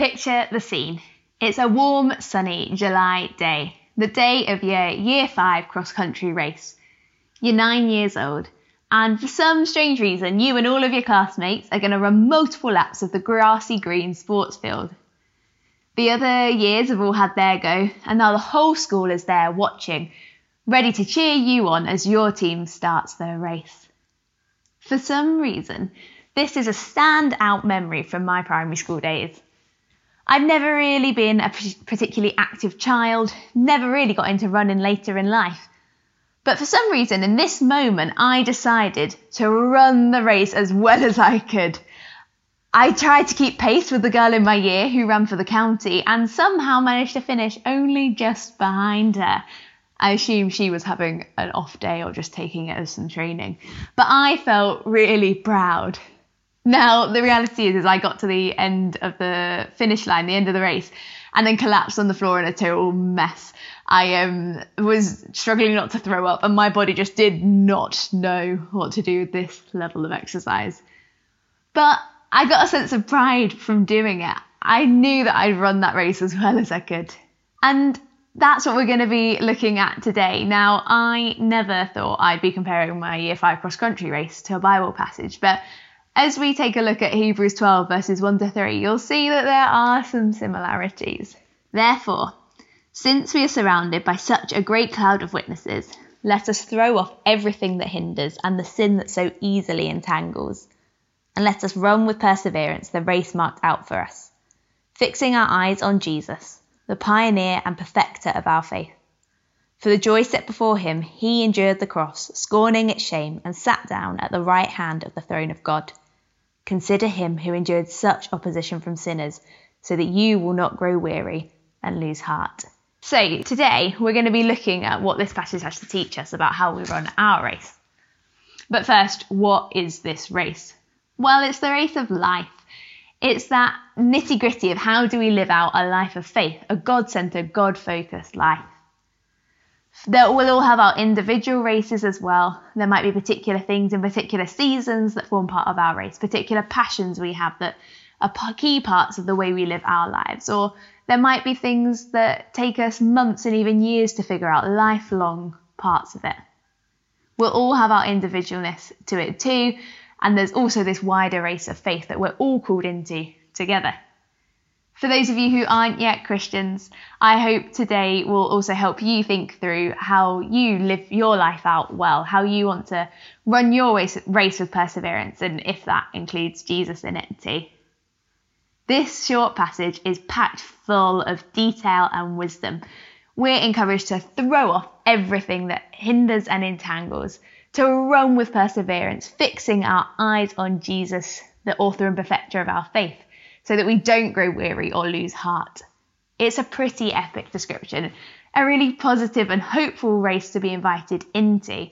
Picture the scene. It's a warm, sunny July day, the day of your Year 5 cross country race. You're nine years old, and for some strange reason, you and all of your classmates are going to run multiple laps of the grassy green sports field. The other years have all had their go, and now the whole school is there watching, ready to cheer you on as your team starts their race. For some reason, this is a standout memory from my primary school days. I've never really been a particularly active child, never really got into running later in life. But for some reason, in this moment, I decided to run the race as well as I could. I tried to keep pace with the girl in my year who ran for the county and somehow managed to finish only just behind her. I assume she was having an off day or just taking it as some training. But I felt really proud. Now, the reality is, is I got to the end of the finish line, the end of the race, and then collapsed on the floor in a total mess. I um, was struggling not to throw up, and my body just did not know what to do with this level of exercise. But I got a sense of pride from doing it. I knew that I'd run that race as well as I could. And that's what we're going to be looking at today. Now, I never thought I'd be comparing my year five cross country race to a Bible passage, but as we take a look at Hebrews 12, verses 1 to 3, you'll see that there are some similarities. Therefore, since we are surrounded by such a great cloud of witnesses, let us throw off everything that hinders and the sin that so easily entangles, and let us run with perseverance the race marked out for us, fixing our eyes on Jesus, the pioneer and perfecter of our faith. For the joy set before him, he endured the cross, scorning its shame, and sat down at the right hand of the throne of God. Consider him who endured such opposition from sinners, so that you will not grow weary and lose heart. So, today we're going to be looking at what this passage has to teach us about how we run our race. But first, what is this race? Well, it's the race of life. It's that nitty gritty of how do we live out a life of faith, a God centered, God focused life. That we'll all have our individual races as well. There might be particular things in particular seasons that form part of our race, particular passions we have that are key parts of the way we live our lives. Or there might be things that take us months and even years to figure out, lifelong parts of it. We'll all have our individualness to it too, and there's also this wider race of faith that we're all called into together. For those of you who aren't yet Christians, I hope today will also help you think through how you live your life out well, how you want to run your race with perseverance, and if that includes Jesus in it too. This short passage is packed full of detail and wisdom. We're encouraged to throw off everything that hinders and entangles, to run with perseverance, fixing our eyes on Jesus, the author and perfecter of our faith so that we don't grow weary or lose heart. It's a pretty epic description, a really positive and hopeful race to be invited into.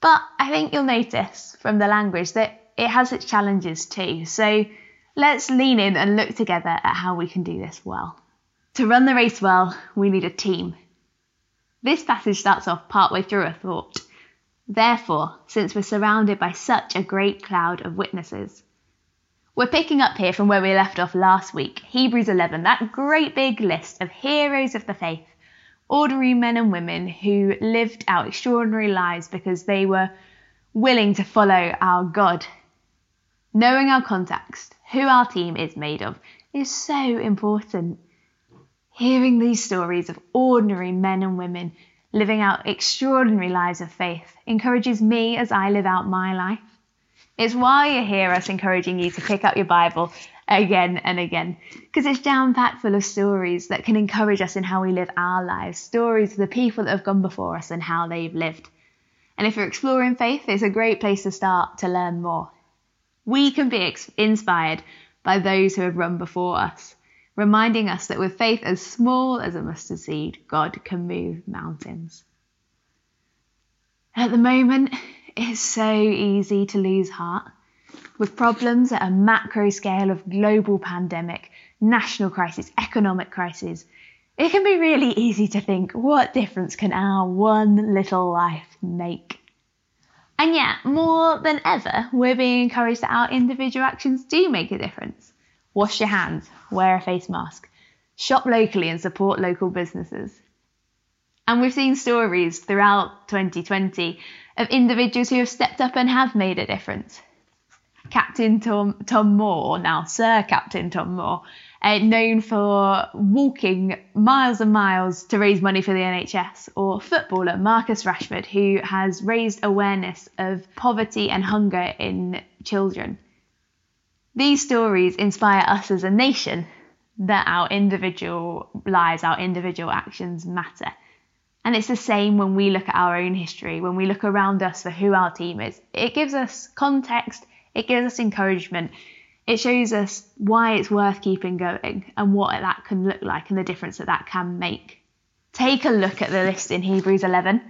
But I think you'll notice from the language that it has its challenges too. So let's lean in and look together at how we can do this well. To run the race well, we need a team. This passage starts off partway through a thought. Therefore, since we're surrounded by such a great cloud of witnesses, we're picking up here from where we left off last week, Hebrews 11, that great big list of heroes of the faith, ordinary men and women who lived out extraordinary lives because they were willing to follow our God. Knowing our context, who our team is made of, is so important. Hearing these stories of ordinary men and women living out extraordinary lives of faith encourages me as I live out my life. It's why you hear us encouraging you to pick up your Bible again and again, because it's jam packed full of stories that can encourage us in how we live our lives, stories of the people that have gone before us and how they've lived. And if you're exploring faith, it's a great place to start to learn more. We can be ex- inspired by those who have run before us, reminding us that with faith as small as a mustard seed, God can move mountains. At the moment, it's so easy to lose heart. With problems at a macro scale of global pandemic, national crisis, economic crisis, it can be really easy to think, what difference can our one little life make? And yet, more than ever, we're being encouraged that our individual actions do make a difference. wash your hands, wear a face mask, shop locally and support local businesses. And we've seen stories throughout 2020 of individuals who have stepped up and have made a difference. Captain Tom, Tom Moore, now Sir Captain Tom Moore, uh, known for walking miles and miles to raise money for the NHS, or footballer Marcus Rashford, who has raised awareness of poverty and hunger in children. These stories inspire us as a nation that our individual lives, our individual actions matter. And it's the same when we look at our own history, when we look around us for who our team is. It gives us context, it gives us encouragement, it shows us why it's worth keeping going and what that can look like and the difference that that can make. Take a look at the list in Hebrews 11.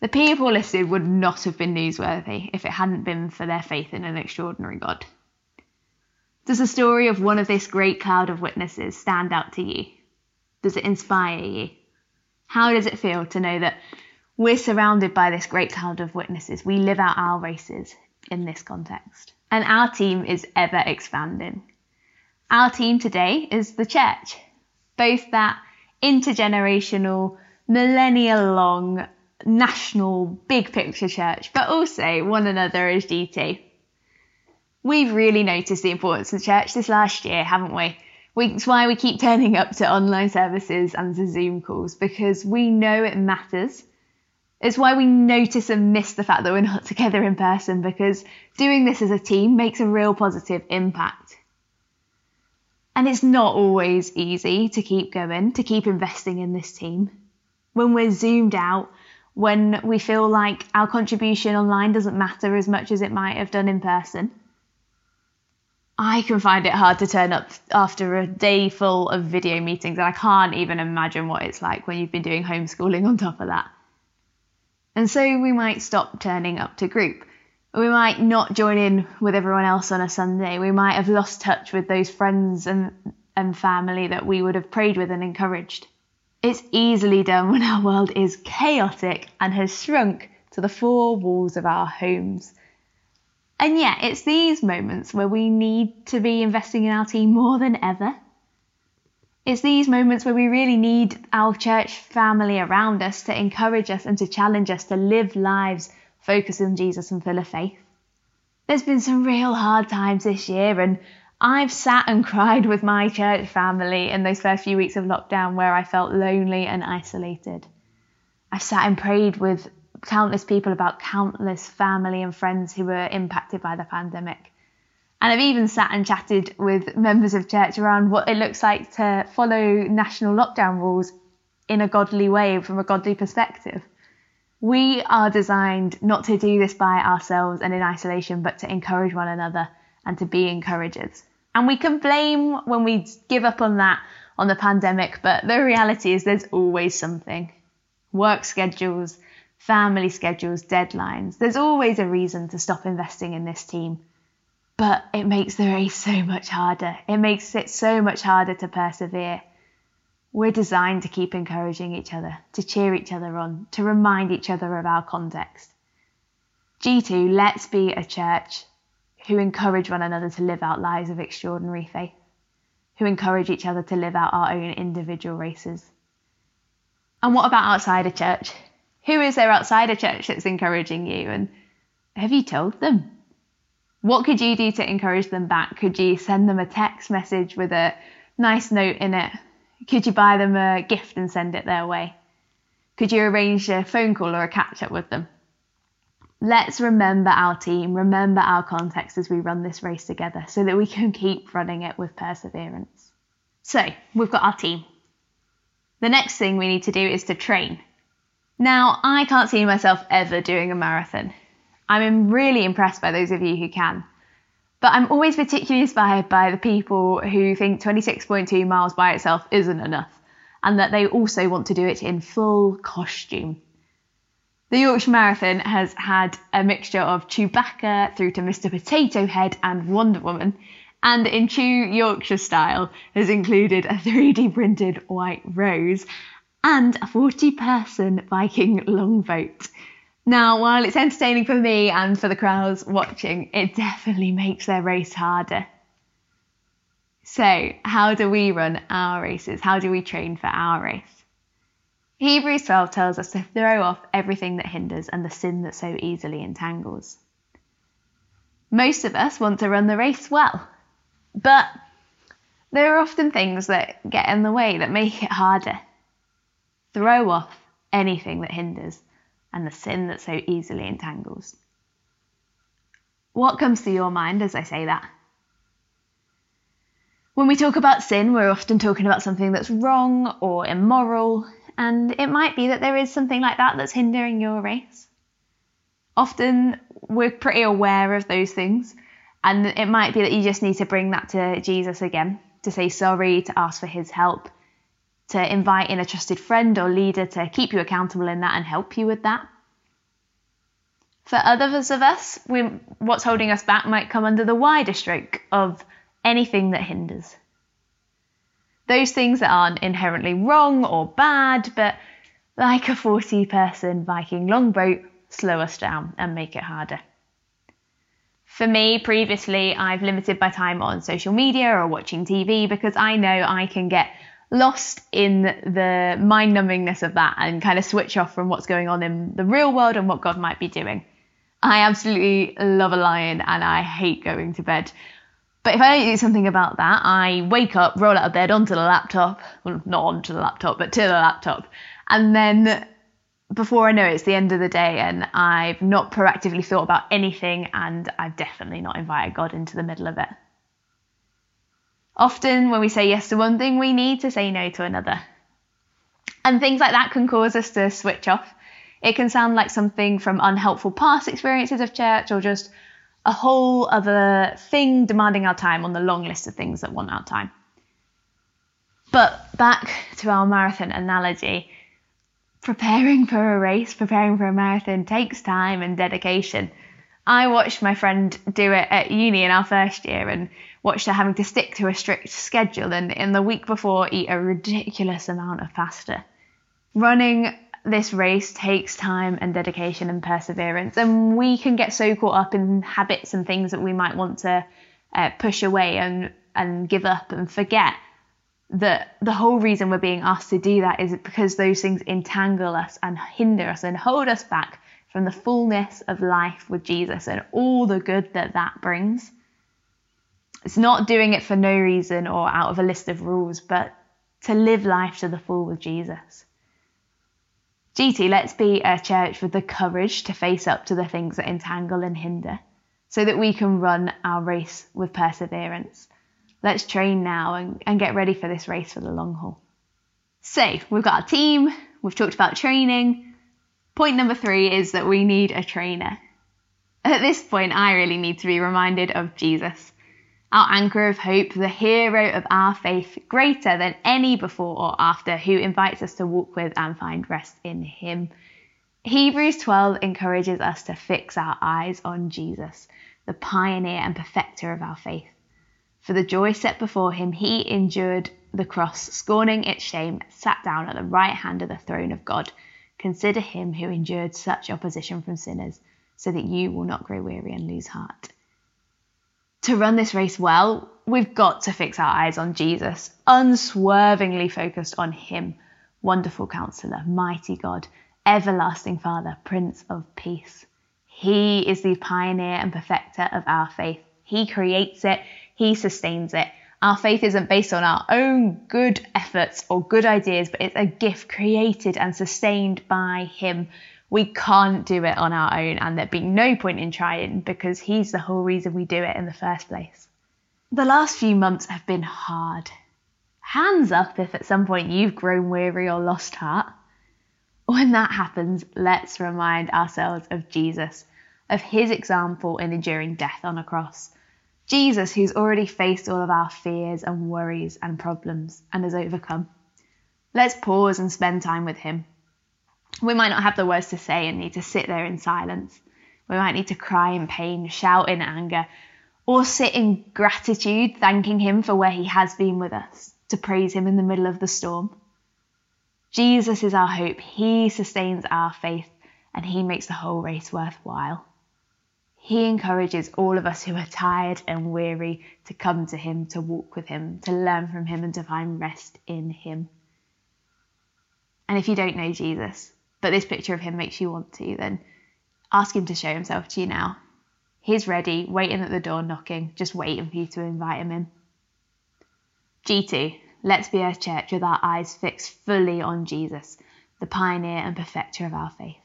The people listed would not have been newsworthy if it hadn't been for their faith in an extraordinary God. Does the story of one of this great cloud of witnesses stand out to you? Does it inspire you? How does it feel to know that we're surrounded by this great cloud of witnesses? We live out our races in this context and our team is ever expanding. Our team today is the church, both that intergenerational, millennial long, national, big picture church, but also one another as GT. We've really noticed the importance of the church this last year, haven't we? It's why we keep turning up to online services and to Zoom calls because we know it matters it's why we notice and miss the fact that we're not together in person because doing this as a team makes a real positive impact. And it's not always easy to keep going, to keep investing in this team. When we're zoomed out, when we feel like our contribution online doesn't matter as much as it might have done in person. I can find it hard to turn up after a day full of video meetings, and I can't even imagine what it's like when you've been doing homeschooling on top of that. And so we might stop turning up to group. We might not join in with everyone else on a Sunday. We might have lost touch with those friends and, and family that we would have prayed with and encouraged. It's easily done when our world is chaotic and has shrunk to the four walls of our homes. And yet, it's these moments where we need to be investing in our team more than ever. It's these moments where we really need our church family around us to encourage us and to challenge us to live lives focused on Jesus and full of faith. There's been some real hard times this year, and I've sat and cried with my church family in those first few weeks of lockdown where I felt lonely and isolated. I've sat and prayed with countless people about countless family and friends who were impacted by the pandemic. And I've even sat and chatted with members of church around what it looks like to follow national lockdown rules in a godly way from a godly perspective. We are designed not to do this by ourselves and in isolation, but to encourage one another and to be encouragers. And we can blame when we give up on that on the pandemic, but the reality is there's always something. Work schedules, family schedules, deadlines. There's always a reason to stop investing in this team but it makes the race so much harder. It makes it so much harder to persevere. We're designed to keep encouraging each other, to cheer each other on, to remind each other of our context. G2, let's be a church who encourage one another to live out lives of extraordinary faith, who encourage each other to live out our own individual races. And what about outside a church? Who is there outside a church that's encouraging you? And have you told them? What could you do to encourage them back? Could you send them a text message with a nice note in it? Could you buy them a gift and send it their way? Could you arrange a phone call or a catch up with them? Let's remember our team, remember our context as we run this race together so that we can keep running it with perseverance. So, we've got our team. The next thing we need to do is to train. Now, I can't see myself ever doing a marathon. I'm really impressed by those of you who can. But I'm always particularly inspired by the people who think 26.2 miles by itself isn't enough and that they also want to do it in full costume. The Yorkshire Marathon has had a mixture of Chewbacca through to Mr. Potato Head and Wonder Woman, and in true Yorkshire style has included a 3D printed white rose and a 40 person Viking longboat. Now, while it's entertaining for me and for the crowds watching, it definitely makes their race harder. So, how do we run our races? How do we train for our race? Hebrews 12 tells us to throw off everything that hinders and the sin that so easily entangles. Most of us want to run the race well, but there are often things that get in the way that make it harder. Throw off anything that hinders and the sin that so easily entangles. What comes to your mind as I say that? When we talk about sin, we're often talking about something that's wrong or immoral, and it might be that there is something like that that's hindering your race. Often we're pretty aware of those things, and it might be that you just need to bring that to Jesus again, to say sorry, to ask for his help, to invite in a trusted friend or leader to keep you accountable in that and help you with that. For others of us, we, what's holding us back might come under the wider stroke of anything that hinders. Those things that aren't inherently wrong or bad, but like a 40 person Viking longboat, slow us down and make it harder. For me, previously, I've limited my time on social media or watching TV because I know I can get lost in the mind numbingness of that and kind of switch off from what's going on in the real world and what God might be doing. I absolutely love a lion and I hate going to bed. But if I don't do something about that, I wake up, roll out of bed onto the laptop, well, not onto the laptop, but to the laptop, and then before I know it, it's the end of the day, and I've not proactively thought about anything, and I've definitely not invited God into the middle of it. Often, when we say yes to one thing, we need to say no to another. And things like that can cause us to switch off. It can sound like something from unhelpful past experiences of church or just a whole other thing demanding our time on the long list of things that want our time. But back to our marathon analogy, preparing for a race, preparing for a marathon takes time and dedication. I watched my friend do it at uni in our first year and watched her having to stick to a strict schedule and in the week before eat a ridiculous amount of pasta. Running this race takes time and dedication and perseverance, and we can get so caught up in habits and things that we might want to uh, push away and and give up and forget that the whole reason we're being asked to do that is because those things entangle us and hinder us and hold us back from the fullness of life with Jesus and all the good that that brings. It's not doing it for no reason or out of a list of rules, but to live life to the full with Jesus. GT, let's be a church with the courage to face up to the things that entangle and hinder so that we can run our race with perseverance. Let's train now and, and get ready for this race for the long haul. So, we've got our team, we've talked about training. Point number three is that we need a trainer. At this point, I really need to be reminded of Jesus our anchor of hope, the hero of our faith, greater than any before or after, who invites us to walk with and find rest in him. Hebrews 12 encourages us to fix our eyes on Jesus, the pioneer and perfecter of our faith. For the joy set before him, he endured the cross, scorning its shame, sat down at the right hand of the throne of God. Consider him who endured such opposition from sinners, so that you will not grow weary and lose heart to run this race well, we've got to fix our eyes on Jesus, unswervingly focused on Him, wonderful counselor, mighty God, everlasting Father, Prince of Peace. He is the pioneer and perfecter of our faith. He creates it, He sustains it. Our faith isn't based on our own good efforts or good ideas, but it's a gift created and sustained by Him we can't do it on our own and there'd be no point in trying because he's the whole reason we do it in the first place. The last few months have been hard. Hands up if at some point you've grown weary or lost heart. When that happens, let's remind ourselves of Jesus, of his example in enduring death on a cross. Jesus, who's already faced all of our fears and worries and problems and has overcome. Let's pause and spend time with him we might not have the words to say and need to sit there in silence. We might need to cry in pain, shout in anger, or sit in gratitude, thanking Him for where He has been with us, to praise Him in the middle of the storm. Jesus is our hope. He sustains our faith and He makes the whole race worthwhile. He encourages all of us who are tired and weary to come to Him, to walk with Him, to learn from Him, and to find rest in Him. And if you don't know Jesus, but this picture of Him makes you want to, then ask Him to show Himself to you now. He's ready, waiting at the door, knocking, just waiting for you to invite Him in. G2, let's be a church with our eyes fixed fully on Jesus, the pioneer and perfecter of our faith.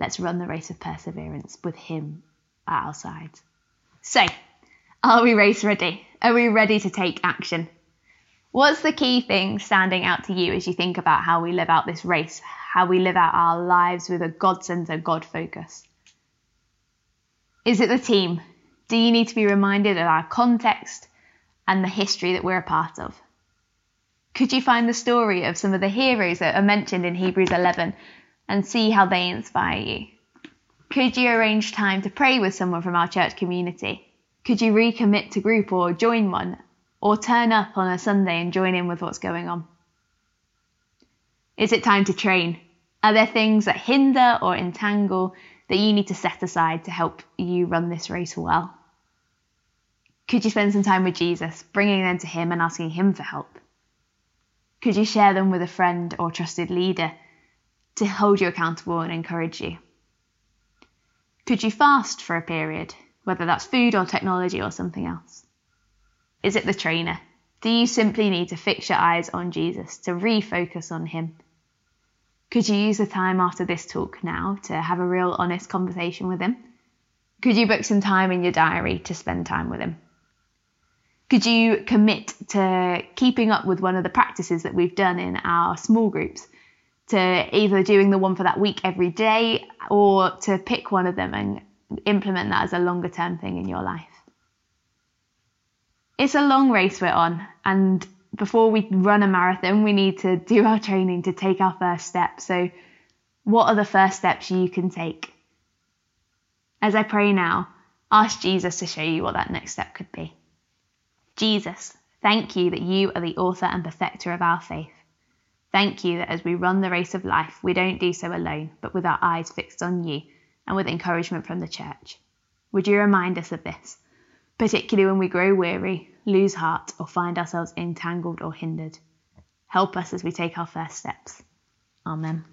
Let's run the race of perseverance with Him at our side. So, are we race ready? Are we ready to take action? What's the key thing standing out to you as you think about how we live out this race, how we live out our lives with a God centered, God focus? Is it the team? Do you need to be reminded of our context and the history that we're a part of? Could you find the story of some of the heroes that are mentioned in Hebrews 11 and see how they inspire you? Could you arrange time to pray with someone from our church community? Could you recommit to group or join one? Or turn up on a Sunday and join in with what's going on? Is it time to train? Are there things that hinder or entangle that you need to set aside to help you run this race well? Could you spend some time with Jesus, bringing them to Him and asking Him for help? Could you share them with a friend or trusted leader to hold you accountable and encourage you? Could you fast for a period, whether that's food or technology or something else? Is it the trainer? Do you simply need to fix your eyes on Jesus, to refocus on Him? Could you use the time after this talk now to have a real honest conversation with Him? Could you book some time in your diary to spend time with Him? Could you commit to keeping up with one of the practices that we've done in our small groups to either doing the one for that week every day or to pick one of them and implement that as a longer term thing in your life. It's a long race we're on, and before we run a marathon, we need to do our training to take our first step. So, what are the first steps you can take? As I pray now, ask Jesus to show you what that next step could be. Jesus, thank you that you are the author and perfecter of our faith. Thank you that as we run the race of life, we don't do so alone, but with our eyes fixed on you and with encouragement from the church. Would you remind us of this, particularly when we grow weary, lose heart, or find ourselves entangled or hindered? Help us as we take our first steps. Amen.